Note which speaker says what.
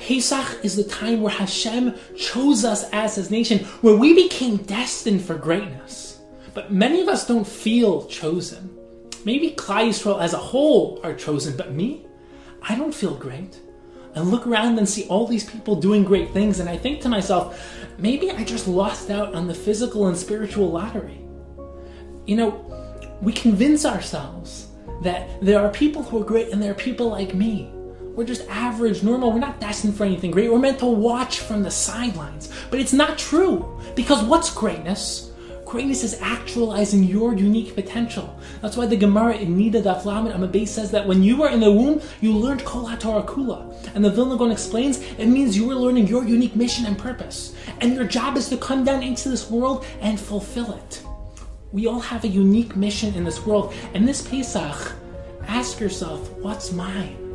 Speaker 1: Pesach is the time where Hashem chose us as His nation, where we became destined for greatness. But many of us don't feel chosen. Maybe Klal Yisrael as a whole are chosen, but me, I don't feel great. I look around and see all these people doing great things, and I think to myself, maybe I just lost out on the physical and spiritual lottery. You know, we convince ourselves that there are people who are great and there are people like me. We're just average, normal. We're not destined for anything great. We're meant to watch from the sidelines. But it's not true. Because what's greatness? Greatness is actualizing your unique potential. That's why the Gemara in Nida Daf Lamed Amabay says that when you were in the womb, you learned Kol HaTorah Kula. And the Vilna Gaon explains it means you were learning your unique mission and purpose. And your job is to come down into this world and fulfill it. We all have a unique mission in this world. And this Pesach, ask yourself, what's mine?